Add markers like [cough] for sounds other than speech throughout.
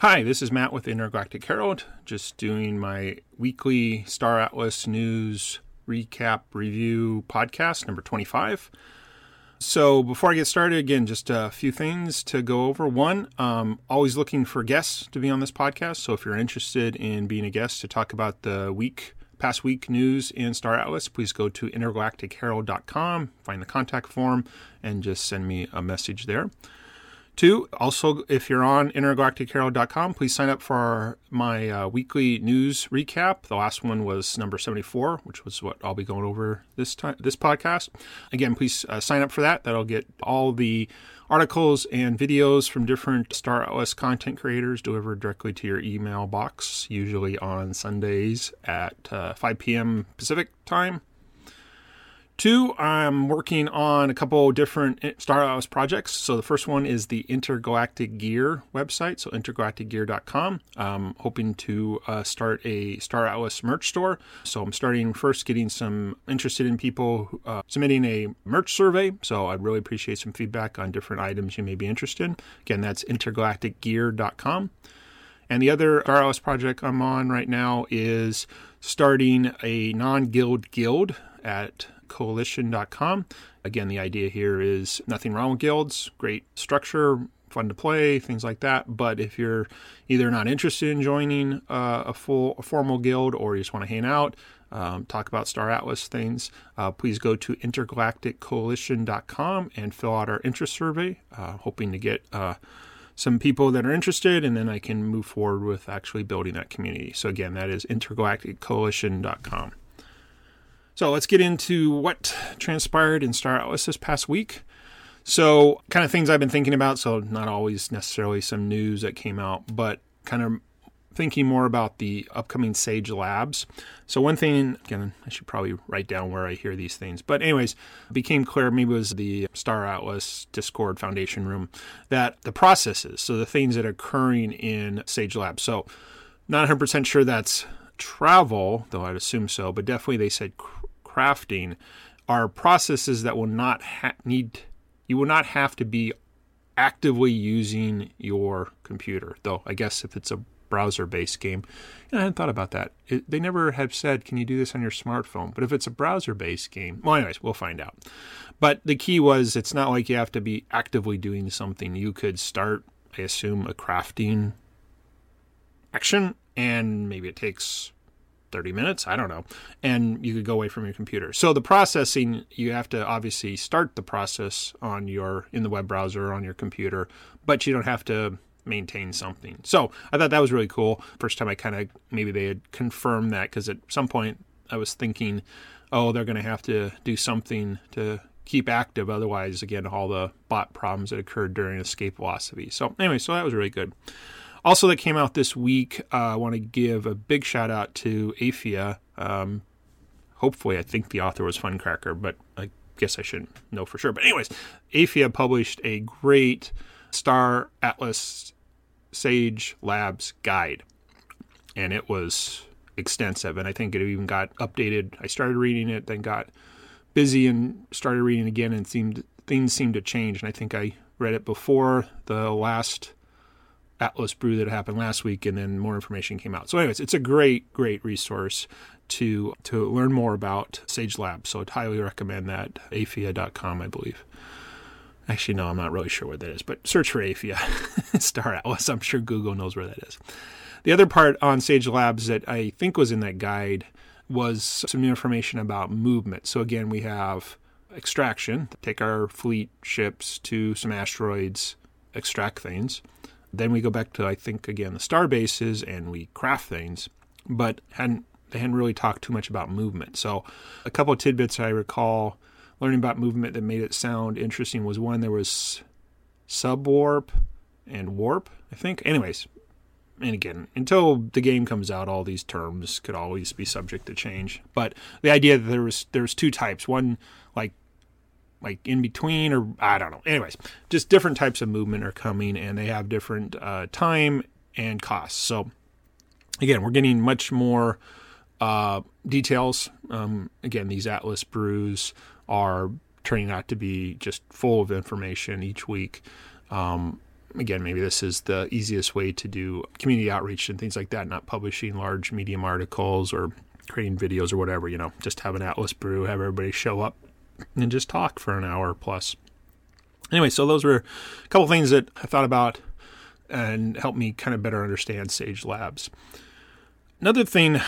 Hi, this is Matt with Intergalactic Herald, just doing my weekly Star Atlas news recap review podcast number 25. So, before I get started, again, just a few things to go over. One, um, always looking for guests to be on this podcast. So, if you're interested in being a guest to talk about the week, past week news in Star Atlas, please go to intergalacticherald.com, find the contact form, and just send me a message there. Two, also, if you're on intergalacticherald.com, please sign up for my uh, weekly news recap. The last one was number 74, which was what I'll be going over this time, this podcast. Again, please uh, sign up for that. That'll get all the articles and videos from different Star Atlas content creators delivered directly to your email box, usually on Sundays at uh, 5 p.m. Pacific time. Two, I'm working on a couple different Star Atlas projects. So the first one is the Intergalactic Gear website, so intergalacticgear.com. I'm hoping to uh, start a Star Atlas merch store. So I'm starting first getting some interested in people uh, submitting a merch survey. So I'd really appreciate some feedback on different items you may be interested in. Again, that's intergalacticgear.com. And the other Star Atlas project I'm on right now is starting a non guild guild at coalition.com. Again, the idea here is nothing wrong with guilds, great structure, fun to play, things like that. But if you're either not interested in joining uh, a full a formal guild or you just want to hang out, um, talk about Star Atlas things, uh, please go to intergalacticcoalition.com and fill out our interest survey. Uh, hoping to get uh, some people that are interested, and then I can move forward with actually building that community. So again, that is intergalacticcoalition.com. So let's get into what transpired in Star Atlas this past week. So, kind of things I've been thinking about. So, not always necessarily some news that came out, but kind of thinking more about the upcoming Sage Labs. So, one thing, again, I should probably write down where I hear these things. But, anyways, it became clear, maybe it was the Star Atlas Discord Foundation room, that the processes, so the things that are occurring in Sage Labs. So, not 100% sure that's travel, though I'd assume so, but definitely they said crafting are processes that will not ha- need you will not have to be actively using your computer. Though I guess if it's a browser-based game, and I hadn't thought about that. It, they never have said, "Can you do this on your smartphone?" But if it's a browser-based game, well, anyways, we'll find out. But the key was, it's not like you have to be actively doing something. You could start, I assume, a crafting action, and maybe it takes 30 minutes, I don't know, and you could go away from your computer. So the processing, you have to obviously start the process on your in the web browser on your computer, but you don't have to maintain something. So I thought that was really cool. First time I kind of maybe they had confirmed that because at some point I was thinking, oh, they're going to have to do something to keep active. Otherwise, again, all the bot problems that occurred during escape velocity. So anyway, so that was really good. Also, that came out this week. Uh, I want to give a big shout out to Aephia. Um, hopefully, I think the author was Funcracker, but I guess I shouldn't know for sure. But, anyways, Aephia published a great Star Atlas Sage Labs guide, and it was extensive. And I think it even got updated. I started reading it, then got busy and started reading again, and seemed things seemed to change. And I think I read it before the last Atlas brew that happened last week, and then more information came out. So, anyways, it's a great, great resource to to learn more about Sage Labs. So, I'd highly recommend that. Aephia.com, I believe. Actually, no, I'm not really sure what that is, but search for Aephia [laughs] Star Atlas. I'm sure Google knows where that is. The other part on Sage Labs that I think was in that guide was some new information about movement. So, again, we have extraction, take our fleet ships to some asteroids, extract things. Then we go back to I think again the star bases and we craft things, but hadn't they hadn't really talked too much about movement. So a couple of tidbits I recall learning about movement that made it sound interesting was one there was subwarp and warp, I think. Anyways, and again, until the game comes out, all these terms could always be subject to change. But the idea that there was there was two types, one like like in between or I don't know. Anyways, just different types of movement are coming and they have different uh, time and costs. So again, we're getting much more uh, details. Um, again, these Atlas brews are turning out to be just full of information each week. Um, again, maybe this is the easiest way to do community outreach and things like that, not publishing large medium articles or creating videos or whatever, you know, just have an Atlas brew, have everybody show up and just talk for an hour plus. Anyway, so those were a couple things that I thought about and helped me kind of better understand Sage Labs. Another thing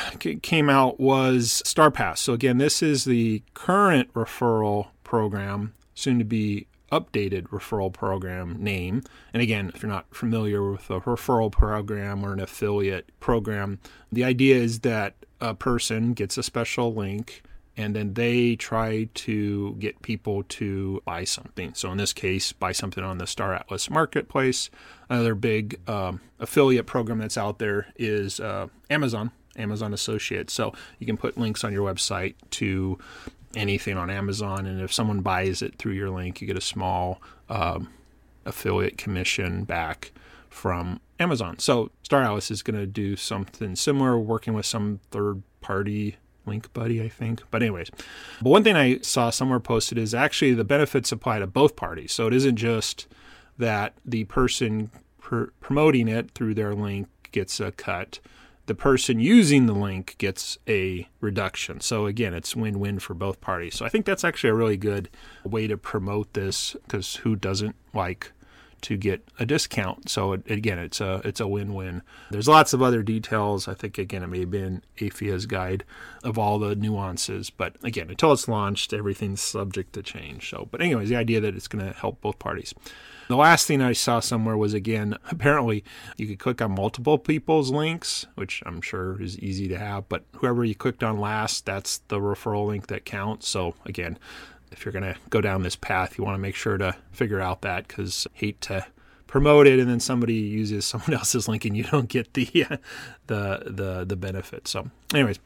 came out was StarPass. So again, this is the current referral program, soon to be updated referral program name. And again, if you're not familiar with a referral program or an affiliate program, the idea is that a person gets a special link and then they try to get people to buy something. So in this case, buy something on the Star Atlas marketplace. Another big um, affiliate program that's out there is uh, Amazon, Amazon Associates. So you can put links on your website to anything on Amazon, and if someone buys it through your link, you get a small um, affiliate commission back from Amazon. So Star Atlas is going to do something similar, working with some third party link buddy, I think. But anyways, but one thing I saw somewhere posted is actually the benefits apply to both parties. So it isn't just that the person pr- promoting it through their link gets a cut the person using the link gets a reduction. So again, it's win-win for both parties. So I think that's actually a really good way to promote this because who doesn't like to get a discount? So it, again, it's a it's a win-win. There's lots of other details. I think again, it may have been Aephia's guide of all the nuances, but again, until it's launched, everything's subject to change. So, but anyways, the idea that it's going to help both parties. The last thing I saw somewhere was again, [laughs] apparently you could click on multiple people's links, which I'm sure is easy to have, but whoever you clicked on last, that's the referral link that counts. So again, if you're going to go down this path, you want to make sure to figure out that because hate to promote it and then somebody uses [laughs] someone else's link and you don't get the the the the benefit. So, anyways,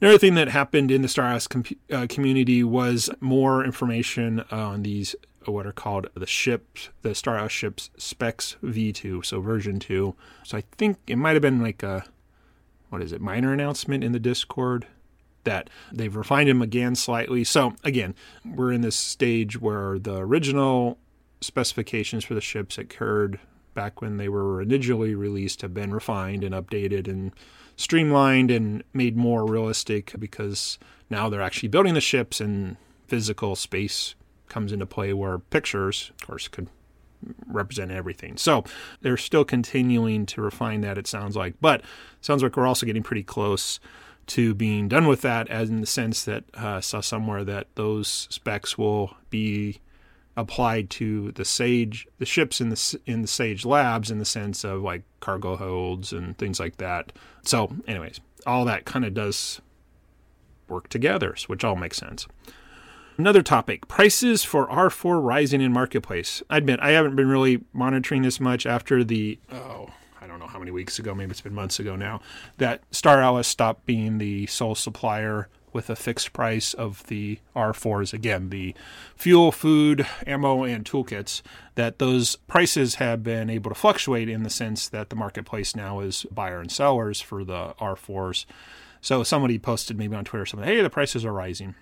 another thing that happened in the Star com- uh, community was more information on these what are called the ships, the Star ships specs V2, so version 2. So I think it might have been like a, what is it, minor announcement in the Discord that they've refined them again slightly. So again, we're in this stage where the original specifications for the ships occurred back when they were initially released have been refined and updated and streamlined and made more realistic because now they're actually building the ships and physical space comes into play where pictures, of course, could represent everything. So they're still continuing to refine that, it sounds like. But sounds like we're also getting pretty close to being done with that, as in the sense that uh, I saw somewhere that those specs will be applied to the Sage, the ships in the in the Sage labs, in the sense of like cargo holds and things like that. So, anyways, all that kind of does work together, which all makes sense. Another topic prices for R4 rising in marketplace. I admit I haven't been really monitoring this much after the, oh, don't know how many weeks ago, maybe it's been months ago now, that Star Atlas stopped being the sole supplier with a fixed price of the R4s. Again, the fuel, food, ammo, and toolkits, that those prices have been able to fluctuate in the sense that the marketplace now is buyer and sellers for the R4s. So somebody posted maybe on Twitter something, hey, the prices are rising.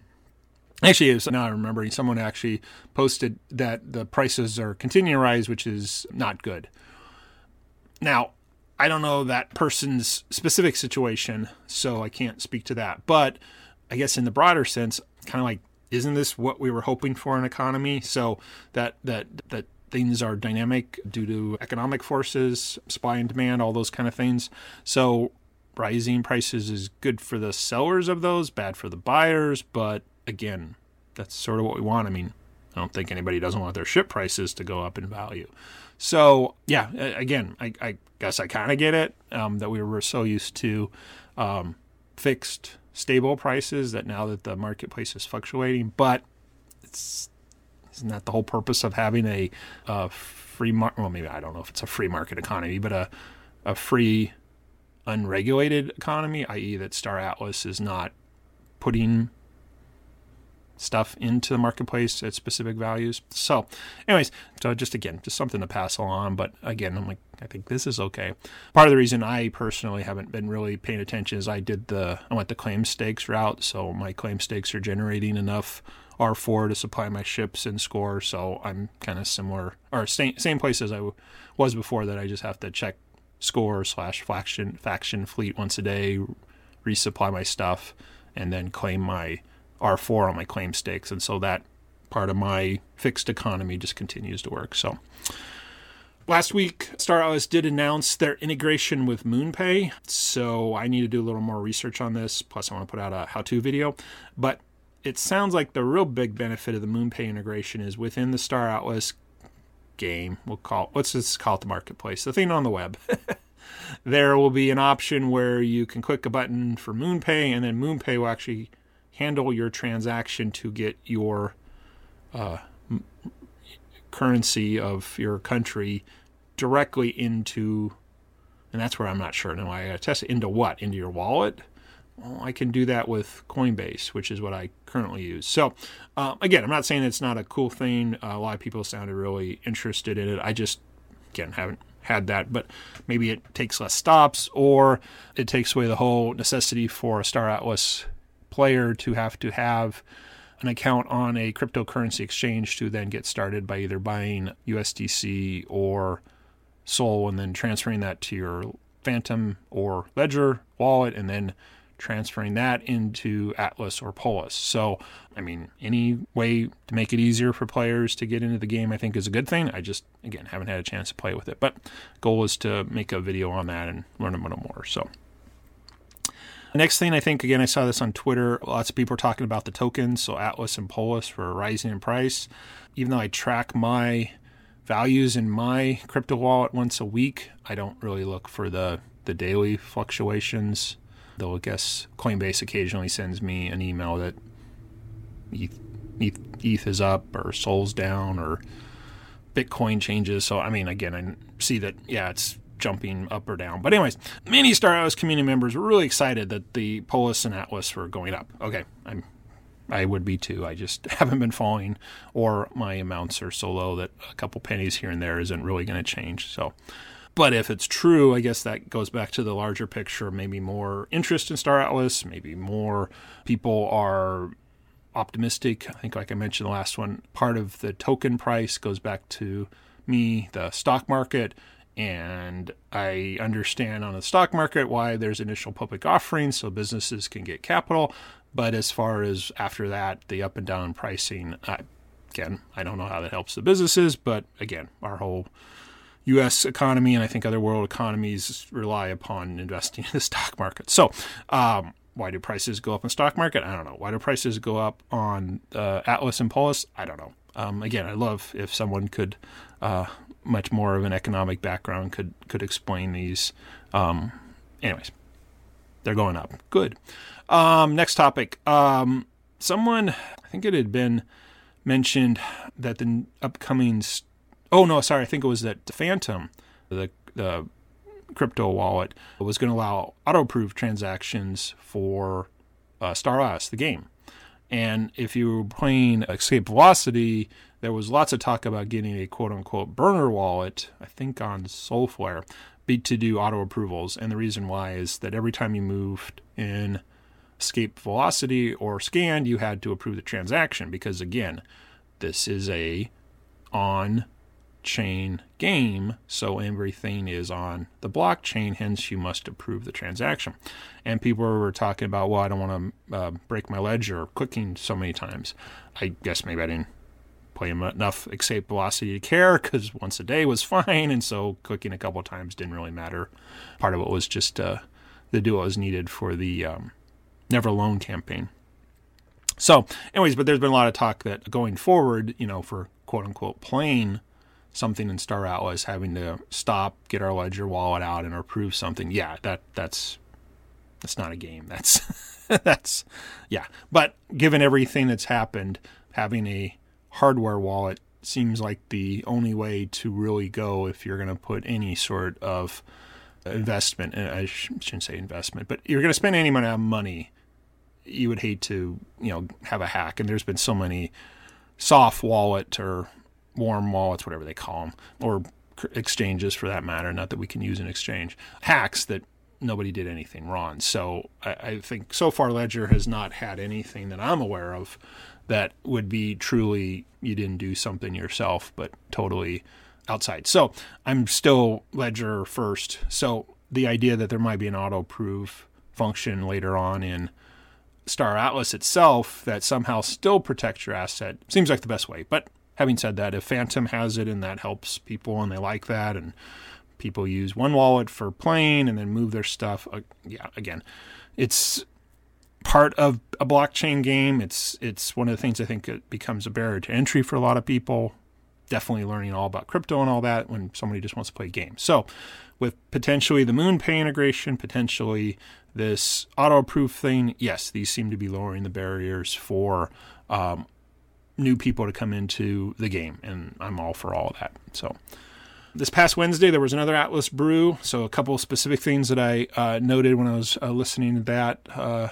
Actually, was, now I'm remembering someone actually posted that the prices are continuing to rise, which is not good. Now, I don't know that person's specific situation, so I can't speak to that. But I guess in the broader sense, kind of like, isn't this what we were hoping for an economy? So that that that things are dynamic due to economic forces, supply and demand, all those kind of things. So rising prices is good for the sellers of those, bad for the buyers, but again, that's sort of what we want. I mean, I don't think anybody doesn't want their ship prices to go up in value. So yeah, again, I, I guess I kind of get it um, that we were so used to um, fixed, stable prices that now that the marketplace is fluctuating, but it's isn't that the whole purpose of having a, a free market? Well, maybe I don't know if it's a free market economy, but a a free, unregulated economy, i.e., that Star Atlas is not putting stuff into the marketplace at specific values. So, anyways, so just again, just something to pass along. But again, I'm like, I think this is okay. Part of the reason I personally haven't been really paying attention is I did the I went the claim stakes route, so my claim stakes are generating enough R4 to supply my ships and score. So I'm kind of similar or same same place as I w- was before. That I just have to check score slash faction faction fleet once a day, resupply my stuff, and then claim my R4 on my claim stakes. And so that part of my fixed economy just continues to work. So last week, Star Atlas did announce their integration with MoonPay. So I need to do a little more research on this. Plus, I want to put out a how to video. But it sounds like the real big benefit of the MoonPay integration is within the Star Atlas game. We'll call let's just call it the marketplace, the thing on the web. [laughs] there will be an option where you can click a button for MoonPay, and then MoonPay will actually handle your transaction to get your uh, currency of your country directly into, and that's where I'm not sure. Now I got to test it into what? Into your wallet? Well, I can do that with Coinbase, which is what I currently use. So, uh, again, I'm not saying it's not a cool thing. Uh, a lot of people sounded really interested in it. I just, again, haven't had that, but maybe it takes less stops or it takes away the whole necessity for a Star Atlas player to have to have an account on a cryptocurrency exchange to then get started by either buying USDC or Sol and then transferring that to your Phantom or Ledger wallet and then transferring that into Atlas or Polis. So, I mean, any way to make it easier for players to get into the game, I think is a good thing. I just, again, haven't had a chance to play with it. But goal is to make a video on that and learn a little more. So, next thing I think, again, I saw this on Twitter. Lots of people are talking about the tokens. So, Atlas and Polis were rising in price. Even though I track my values in my crypto wallet once a week, I don't really look for the the daily fluctuations Though I guess Coinbase occasionally sends me an email that ETH, ETH, ETH is up or Sol's down or Bitcoin changes. So, I mean, again, I see that, yeah, it's jumping up or down. But, anyways, many Star Atlas community members were really excited that the Polis and Atlas were going up. Okay, I'm I would be too. I just [laughs] haven't been following, or my amounts are so low that a couple pennies here and there isn't really going to change. So, but if it's true, I guess that goes back to the larger picture. Maybe more interest in Star Atlas, maybe more people are optimistic. I think, like I mentioned the last one, part of the token price goes back to me, the stock market. And I understand on the stock market why there's initial public offerings so businesses can get capital. But as far as after that, the up and down pricing, I, again, I don't know how that helps the businesses. But again, our whole U.S. economy and I think other world economies rely upon investing in the stock market. So, um, why do prices go up in stock market? I don't know. Why do prices go up on uh, Atlas and Polis? I don't know. Um, again, I love if someone could, uh, much more of an economic background, could could explain these. Um, anyways, they're going up. Good. Um, next topic. Um, someone, I think it had been mentioned that the upcoming Oh no, sorry. I think it was that Phantom, the the crypto wallet, was going to allow auto-approve transactions for uh, Star Atlas, the game. And if you were playing Escape Velocity, there was lots of talk about getting a quote-unquote burner wallet. I think on Solflare, be to do auto approvals. And the reason why is that every time you moved in Escape Velocity or scanned, you had to approve the transaction because again, this is a on chain game, so everything is on the blockchain, hence you must approve the transaction. And people were talking about, well, I don't want to uh, break my ledger clicking so many times. I guess maybe I didn't play enough escape velocity to care because once a day was [laughs] fine, and so clicking a couple times didn't really matter. Part of it was just uh, the duo was needed for the um, Never Alone campaign. So, anyways, but there's been a lot of talk that going forward, you know, for quote unquote playing something in Star Atlas, having to stop, get our ledger wallet out, and approve something. Yeah, that that's that's not a game. That's [laughs] that's yeah. But given everything that's happened, having a hardware wallet seems like the only way to really go if you're going to put any sort of investment. Uh, I shouldn't say investment, but you're going to spend any amount of money. You would hate to, you know, have a hack. And there's been so many soft wallet or warm wallets, whatever they call them, or exchanges for that matter. Not that we can use an exchange. Hacks that nobody did anything wrong. So I, I think so far Ledger has not had anything that I'm aware of that would be truly you didn't do something yourself, but totally outside. So I'm still Ledger first. So the idea that there might be an auto approve function later on in Star Atlas itself that somehow still protects your asset seems like the best way. But having said that, if Phantom has it and that helps people and they like that, and people use one wallet for playing and then move their stuff, uh, yeah, again, it's part of a blockchain game. It's it's one of the things I think it becomes a barrier to entry for a lot of people. Definitely learning all about crypto and all that when somebody just wants to play a game. So, with potentially the MoonPay integration, potentially this auto approve thing, yes, these seem to be lowering the barriers for um, new people to come into the game, and I'm all for all of that. So. This past Wednesday, there was another Atlas brew. So, a couple specific things that I uh, noted when I was uh, listening to that uh,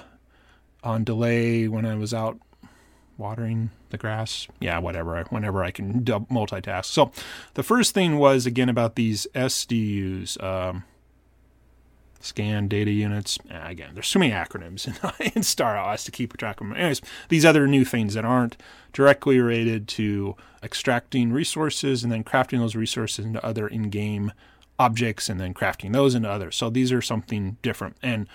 on delay when I was out watering the grass. Yeah, whatever. Whenever I can multitask. So the first thing was again about these SDUs. Um, scan data units. Again, there's so many acronyms in, [laughs] in Star Atlas to keep track of them. Anyways, these other new things that aren't directly related to extracting resources and then crafting those resources into other in-game objects and then crafting those into others. So these are something different. And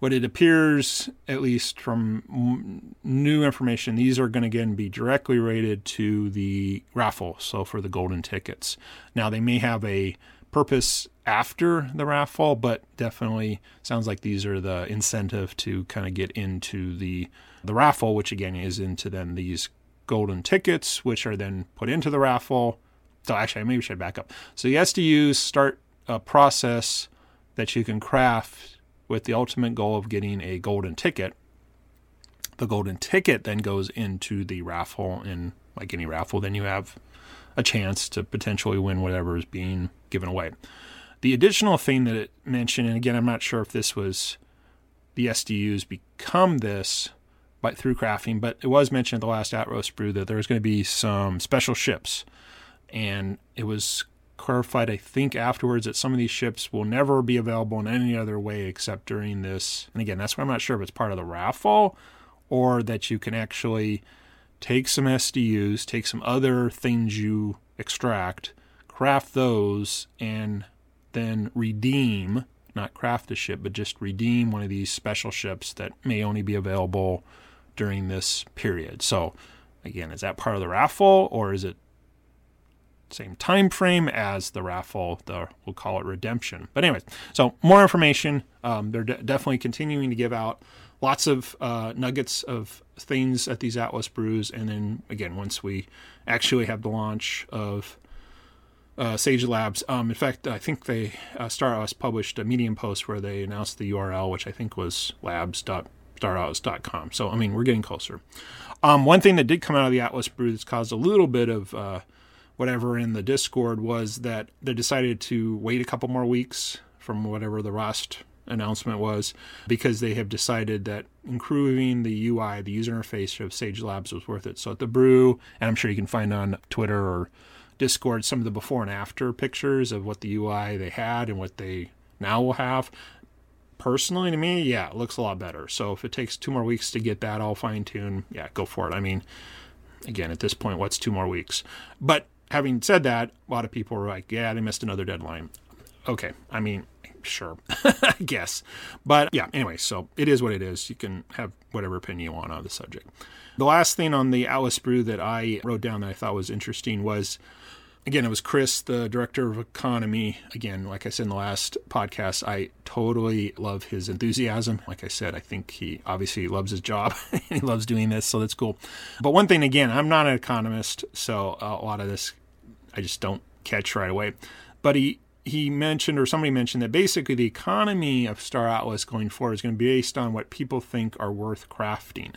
what it appears, at least from new information, these are going to again be directly related to the raffle. So for the golden tickets. Now they may have a purpose after the raffle, but definitely sounds like these are the incentive to kind of get into the the raffle, which again is into then these golden tickets, which are then put into the raffle. So actually, maybe I should back up. So the SDUs start a process that you can craft with the ultimate goal of getting a golden ticket. The golden ticket then goes into the raffle, and like any raffle, then you have a chance to potentially win whatever is being given away. The additional thing that it mentioned, and again, I'm not sure if this was the SDUs become this but through crafting, but it was mentioned at the last Atlas brew that there's going to be some special ships, and it was clarified, I think, afterwards that some of these ships will never be available in any other way except during this. And again, that's why I'm not sure if it's part of the raffle or that you can actually take some SDUs, take some other things you extract, craft those, and then redeem, not craft a ship, but just redeem one of these special ships that may only be available during this period. So, again, is that part of the raffle or is it same time frame as the raffle. The we'll call it redemption. But anyways, so more information. Um, they're de- definitely continuing to give out lots of uh, nuggets of things at these Atlas brews, and then again once we actually have the launch of uh, Sage Labs. Um, in fact, I think they uh, Star Atlas published a Medium post where they announced the URL, which I think was labs.staratlas.com. So I mean, we're getting closer. Um, one thing that did come out of the Atlas brew that's caused a little bit of uh, whatever in the Discord was that they decided to wait a couple more weeks from whatever the Rust announcement was because they have decided that improving the UI, the user interface of Sage Labs was worth it. So at the brew, and I'm sure you can find on Twitter or Discord some of the before and after pictures of what the UI they had and what they now will have. Personally, to me, yeah, it looks a lot better. So if it takes two more weeks to get that all fine tuned, yeah, go for it. I mean, again, at this point, what's two more weeks? But having said that, a lot of people were like, yeah, they missed another deadline. Okay, I mean, sure, [laughs] I guess. But yeah, anyway, so it is what it is. You can have whatever opinion you want on the subject. The last thing on the Atlas Brew that I wrote down that I thought was interesting was again, it was Chris, the director of economy. Again, like I said in the last podcast, I totally love his enthusiasm. Like I said, I think he obviously loves his job and [laughs] he loves doing this, so that's cool. But one thing, again, I'm not an economist, so a lot of this I just don't catch right away. But he he mentioned, or somebody mentioned, that basically the economy of Star Atlas going forward is going to be based on what people think are worth crafting.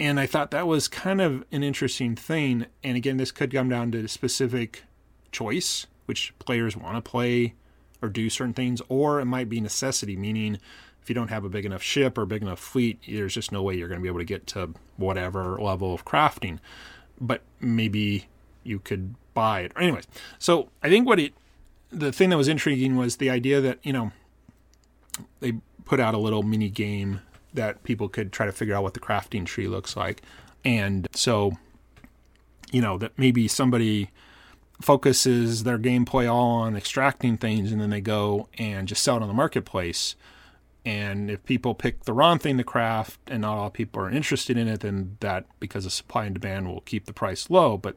And I thought that was kind of an interesting thing. And again, this could come down to specific choice, which players want to play or do certain things, or it might be necessity, meaning if you don't have a big enough ship or big enough fleet, there's just no way you're going to be able to get to whatever level of crafting. But maybe you could buy it. Anyways, so I think what it, the thing that was intriguing was the idea that, you know, they put out a little mini game that people could try to figure out what the crafting tree looks like. And so, you know, that maybe somebody focuses their gameplay all on extracting things and then they go and just sell it on the marketplace. And if people pick the wrong thing to craft and not all people are interested in it, then that, because of supply and demand, will keep the price low. But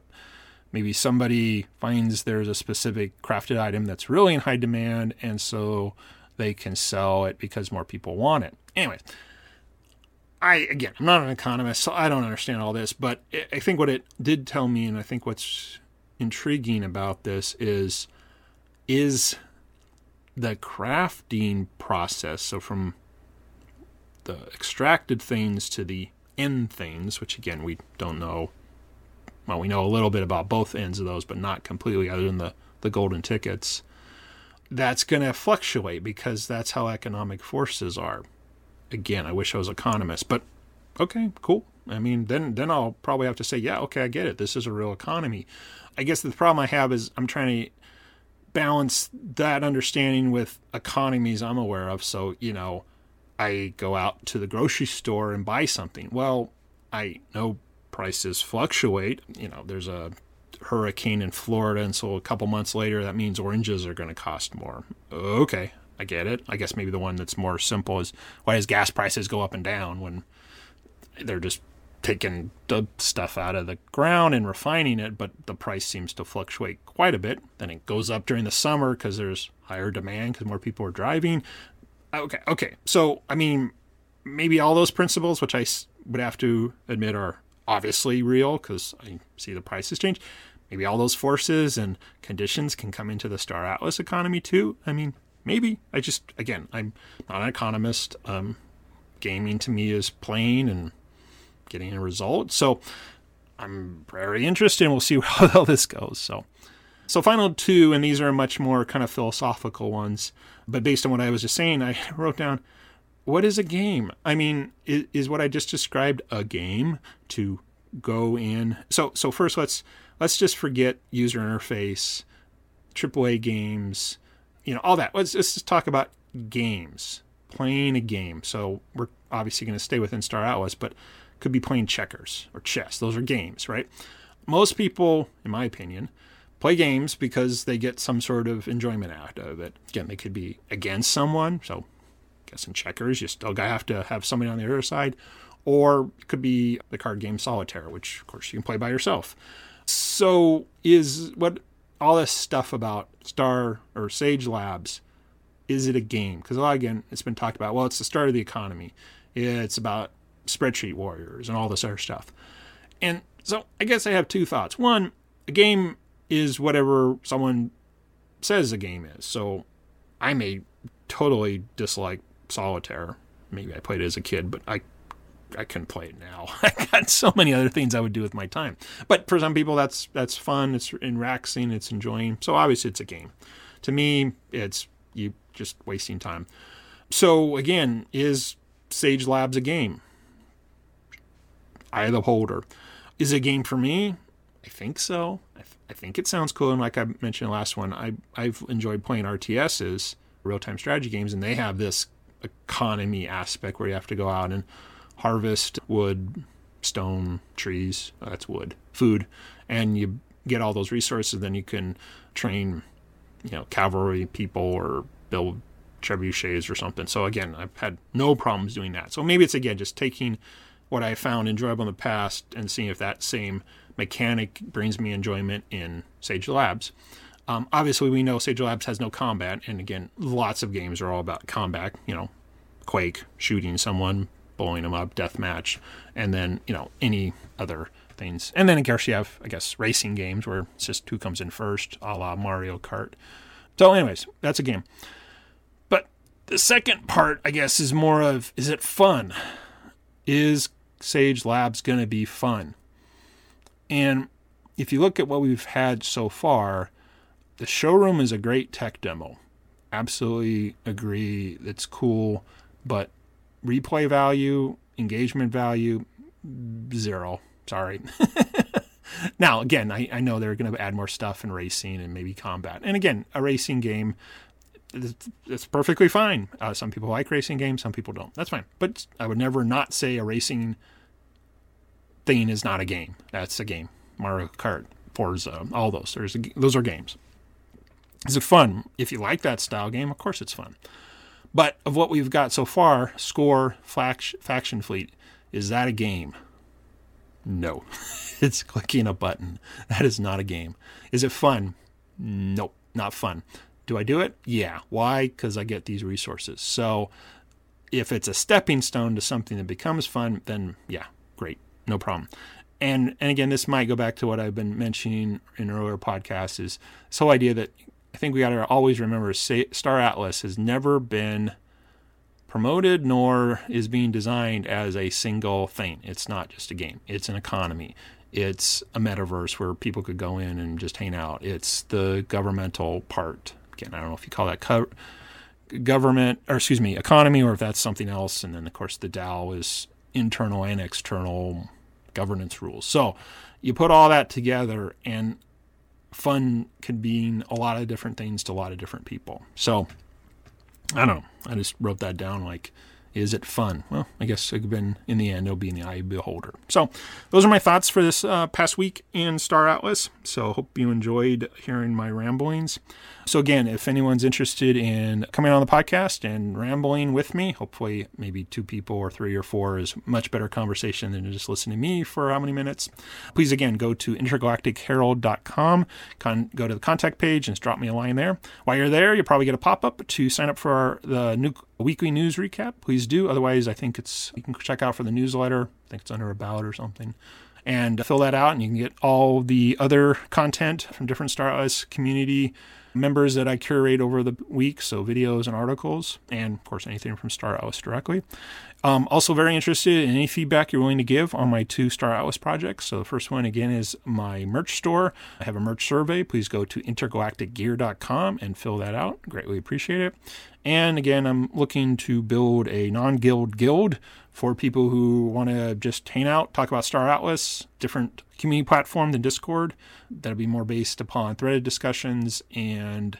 maybe somebody finds there's a specific crafted item that's really in high demand and so they can sell it because more people want it. Anyway, I again, I'm not an economist, so I don't understand all this, but I think what it did tell me, and I think what's intriguing about this is is the crafting process. So from the extracted things to the end things, which again we don't know. Well, we know a little bit about both ends of those, but not completely, other than the the golden tickets. That's going to fluctuate because that's how economic forces are again, I wish I was economist, but okay, cool. I mean, then then I'll probably have to say, yeah, okay, I get it. This is a real economy. I guess the problem I have is I'm trying to balance that understanding with economies I'm aware of. So, you know, I go out to the grocery store and buy something. Well, I know prices fluctuate. You know, there's a hurricane in Florida, and so a couple months later, that means oranges are going to cost more. Okay, I get it. I guess maybe the one that's more simple is why does gas prices go up and down when they're just taking the stuff out of the ground and refining it, but the price seems to fluctuate quite a bit. Then it goes up during the summer because there's higher demand because more people are driving. Okay, okay. So, I mean, maybe all those principles, which I would have to admit are obviously real because I see the prices change. Maybe all those forces and conditions can come into the Star Atlas economy too. I mean, maybe I just again I'm not an economist. Um, gaming to me is playing and getting a result. So I'm very interested. and We'll see [laughs] how all this goes. So. So, final two, and these are much more kind of philosophical ones, but based on what I was just saying, I [laughs] wrote down what is a game? I mean, is, is, what I just described a game to go in? So, so first let's let's just forget user interface, AAA games, you know, all that. Let's, let's just talk about games, playing a game. So we're obviously going to stay within Star Atlas, but could be playing checkers or chess. Those are games, right? Most people, in my opinion, play games because they get some sort of enjoyment out of it. Again, they could be against someone. So, guess in checkers, you still have to have somebody on the other side. Or it could be the card game Solitaire, which, of course, you can play by yourself. So, is what all this stuff about Star or Sage Labs, is it a game? Because again, it's been talked about. Well, it's the start of the economy. It's about spreadsheet warriors and all this other stuff. And so I guess I have two thoughts. One, a game is whatever someone says a game is. So I may totally dislike solitaire. Maybe I played it as a kid, but I I couldn't play it now. [laughs] I got so many other things I would do with my time. But for some people, that's that's fun. It's relaxing. It's enjoying. So obviously, it's a game. To me, it's you just wasting time. So again, is Sage Labs a game? Of the Beholder. Is it a game for me? I think so. I, th- I think it sounds cool. And like I mentioned last one, I I've enjoyed playing RTSs, real time strategy games, and they have this economy aspect where you have to go out and harvest wood, stone, trees, that's wood, food, and you get all those resources, then you can train, you know, cavalry people or build trebuchets or something. So again, I've had no problems doing that. So maybe it's again just taking what I found enjoyable in the past and seeing if that same mechanic brings me enjoyment in Sage Labs. Um, obviously, we know Sage Labs has no combat, and again, lots of games are all about combat. You know, Quake, shooting someone, blowing them up, death match, and then you know any other things. And then of course you have I guess racing games where it's just who comes in first, a la Mario Kart. So, anyways, that's a game. But the second part, I guess, is more of is it fun? Is Sage Labs going to be fun? And if you look at what we've had so far, the showroom is a great tech demo. Absolutely agree. It's cool, but replay value, engagement value, zero. Sorry. [laughs] now, again, I, I know they're going to add more stuff in racing and maybe combat. And again, a racing game, it's, perfectly fine. Uh, some people like racing games, some people don't. That's fine. But I would never not say a racing thing is not a game. That's a game. Mario Kart, Forza, all those. There's a, those are games. Is it fun? If you like that style game, of course it's fun. But of what we've got so far, Score Faction Fleet, is that a game? No. [laughs] it's clicking a button. That is not a game. Is it fun? Nope, not fun. Do I do it? Yeah. Why? Because I get these resources. So if it's a stepping stone to something that becomes fun, then yeah, great, no problem. And and again, this might go back to what I've been mentioning in earlier podcasts is this whole idea that I think we got to always remember Star Atlas has never been promoted nor is being designed as a single thing. It's not just a game, it's an economy. It's a metaverse where people could go in and just hang out. It's the governmental part. Again, I don't know if you call that co- government or excuse me, economy or if that's something else. And then, of course, the DAO is internal and external governance rules. So you put all that together, and fun could mean a lot of different things to a lot of different people. So I don't know. I just wrote that down like is it fun? Well, I guess again, in the end, it'll be in the eye of the beholder. So, those are my thoughts for this uh, past week in Star Atlas. So, hope you enjoyed hearing my ramblings. So, again, if anyone's interested in coming on the podcast and rambling with me, hopefully maybe two people or three or four is much better conversation than just listening to me for how many minutes. Please, again, go to intergalacticherald.com, con- go to the contact page and drop me a line there. While you're there, you'll probably get a pop up to sign up for our, the new weekly news recap. Please do. Otherwise, I think it's you can check out for the newsletter. I think it's under about or something and uh, fill that out and you can get all the other content from different Star Atlas community members that I curate over the week, so videos and articles, and of course anything from Star Atlas directly. Um, also, very interested in any feedback you're willing to give on my two Star Atlas projects. So, the first one again is my merch store. I have a merch survey. Please go to intergalacticgear.com and fill that out. Greatly appreciate it. And again, I'm looking to build a non guild guild for people who want to just hang out, talk about Star Atlas, different community platform than Discord. That'll be more based upon threaded discussions and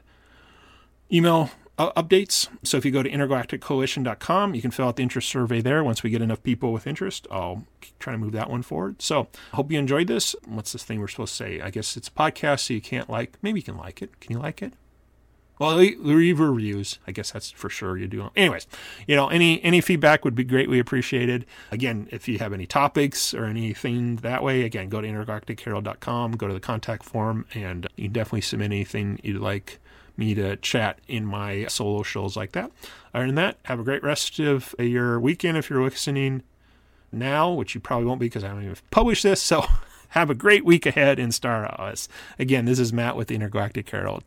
email uh, updates. So if you go to intergalacticcoalition.com, you can fill out the interest survey there. Once we get enough people with interest, I'll try to move that one forward. So I hope you enjoyed this. What's this thing we're supposed to say? I guess it's a podcast, so you can't like. Maybe you can like it. Can you like it? Well, leave reviews. I guess that's for sure you do. Anyways, you know, any any feedback would be greatly appreciated. Again, if you have any topics or anything that way, again, go to intergalacticherald.com, go to the contact form, and you can definitely submit anything you'd like me to chat in my solo shows like that. Other than that, have a great rest of your weekend if you're listening now, which you probably won't be because I haven't even published this. So [laughs] have a great week ahead in Star Atlas. Again, this is Matt with the Intergalactic Herald.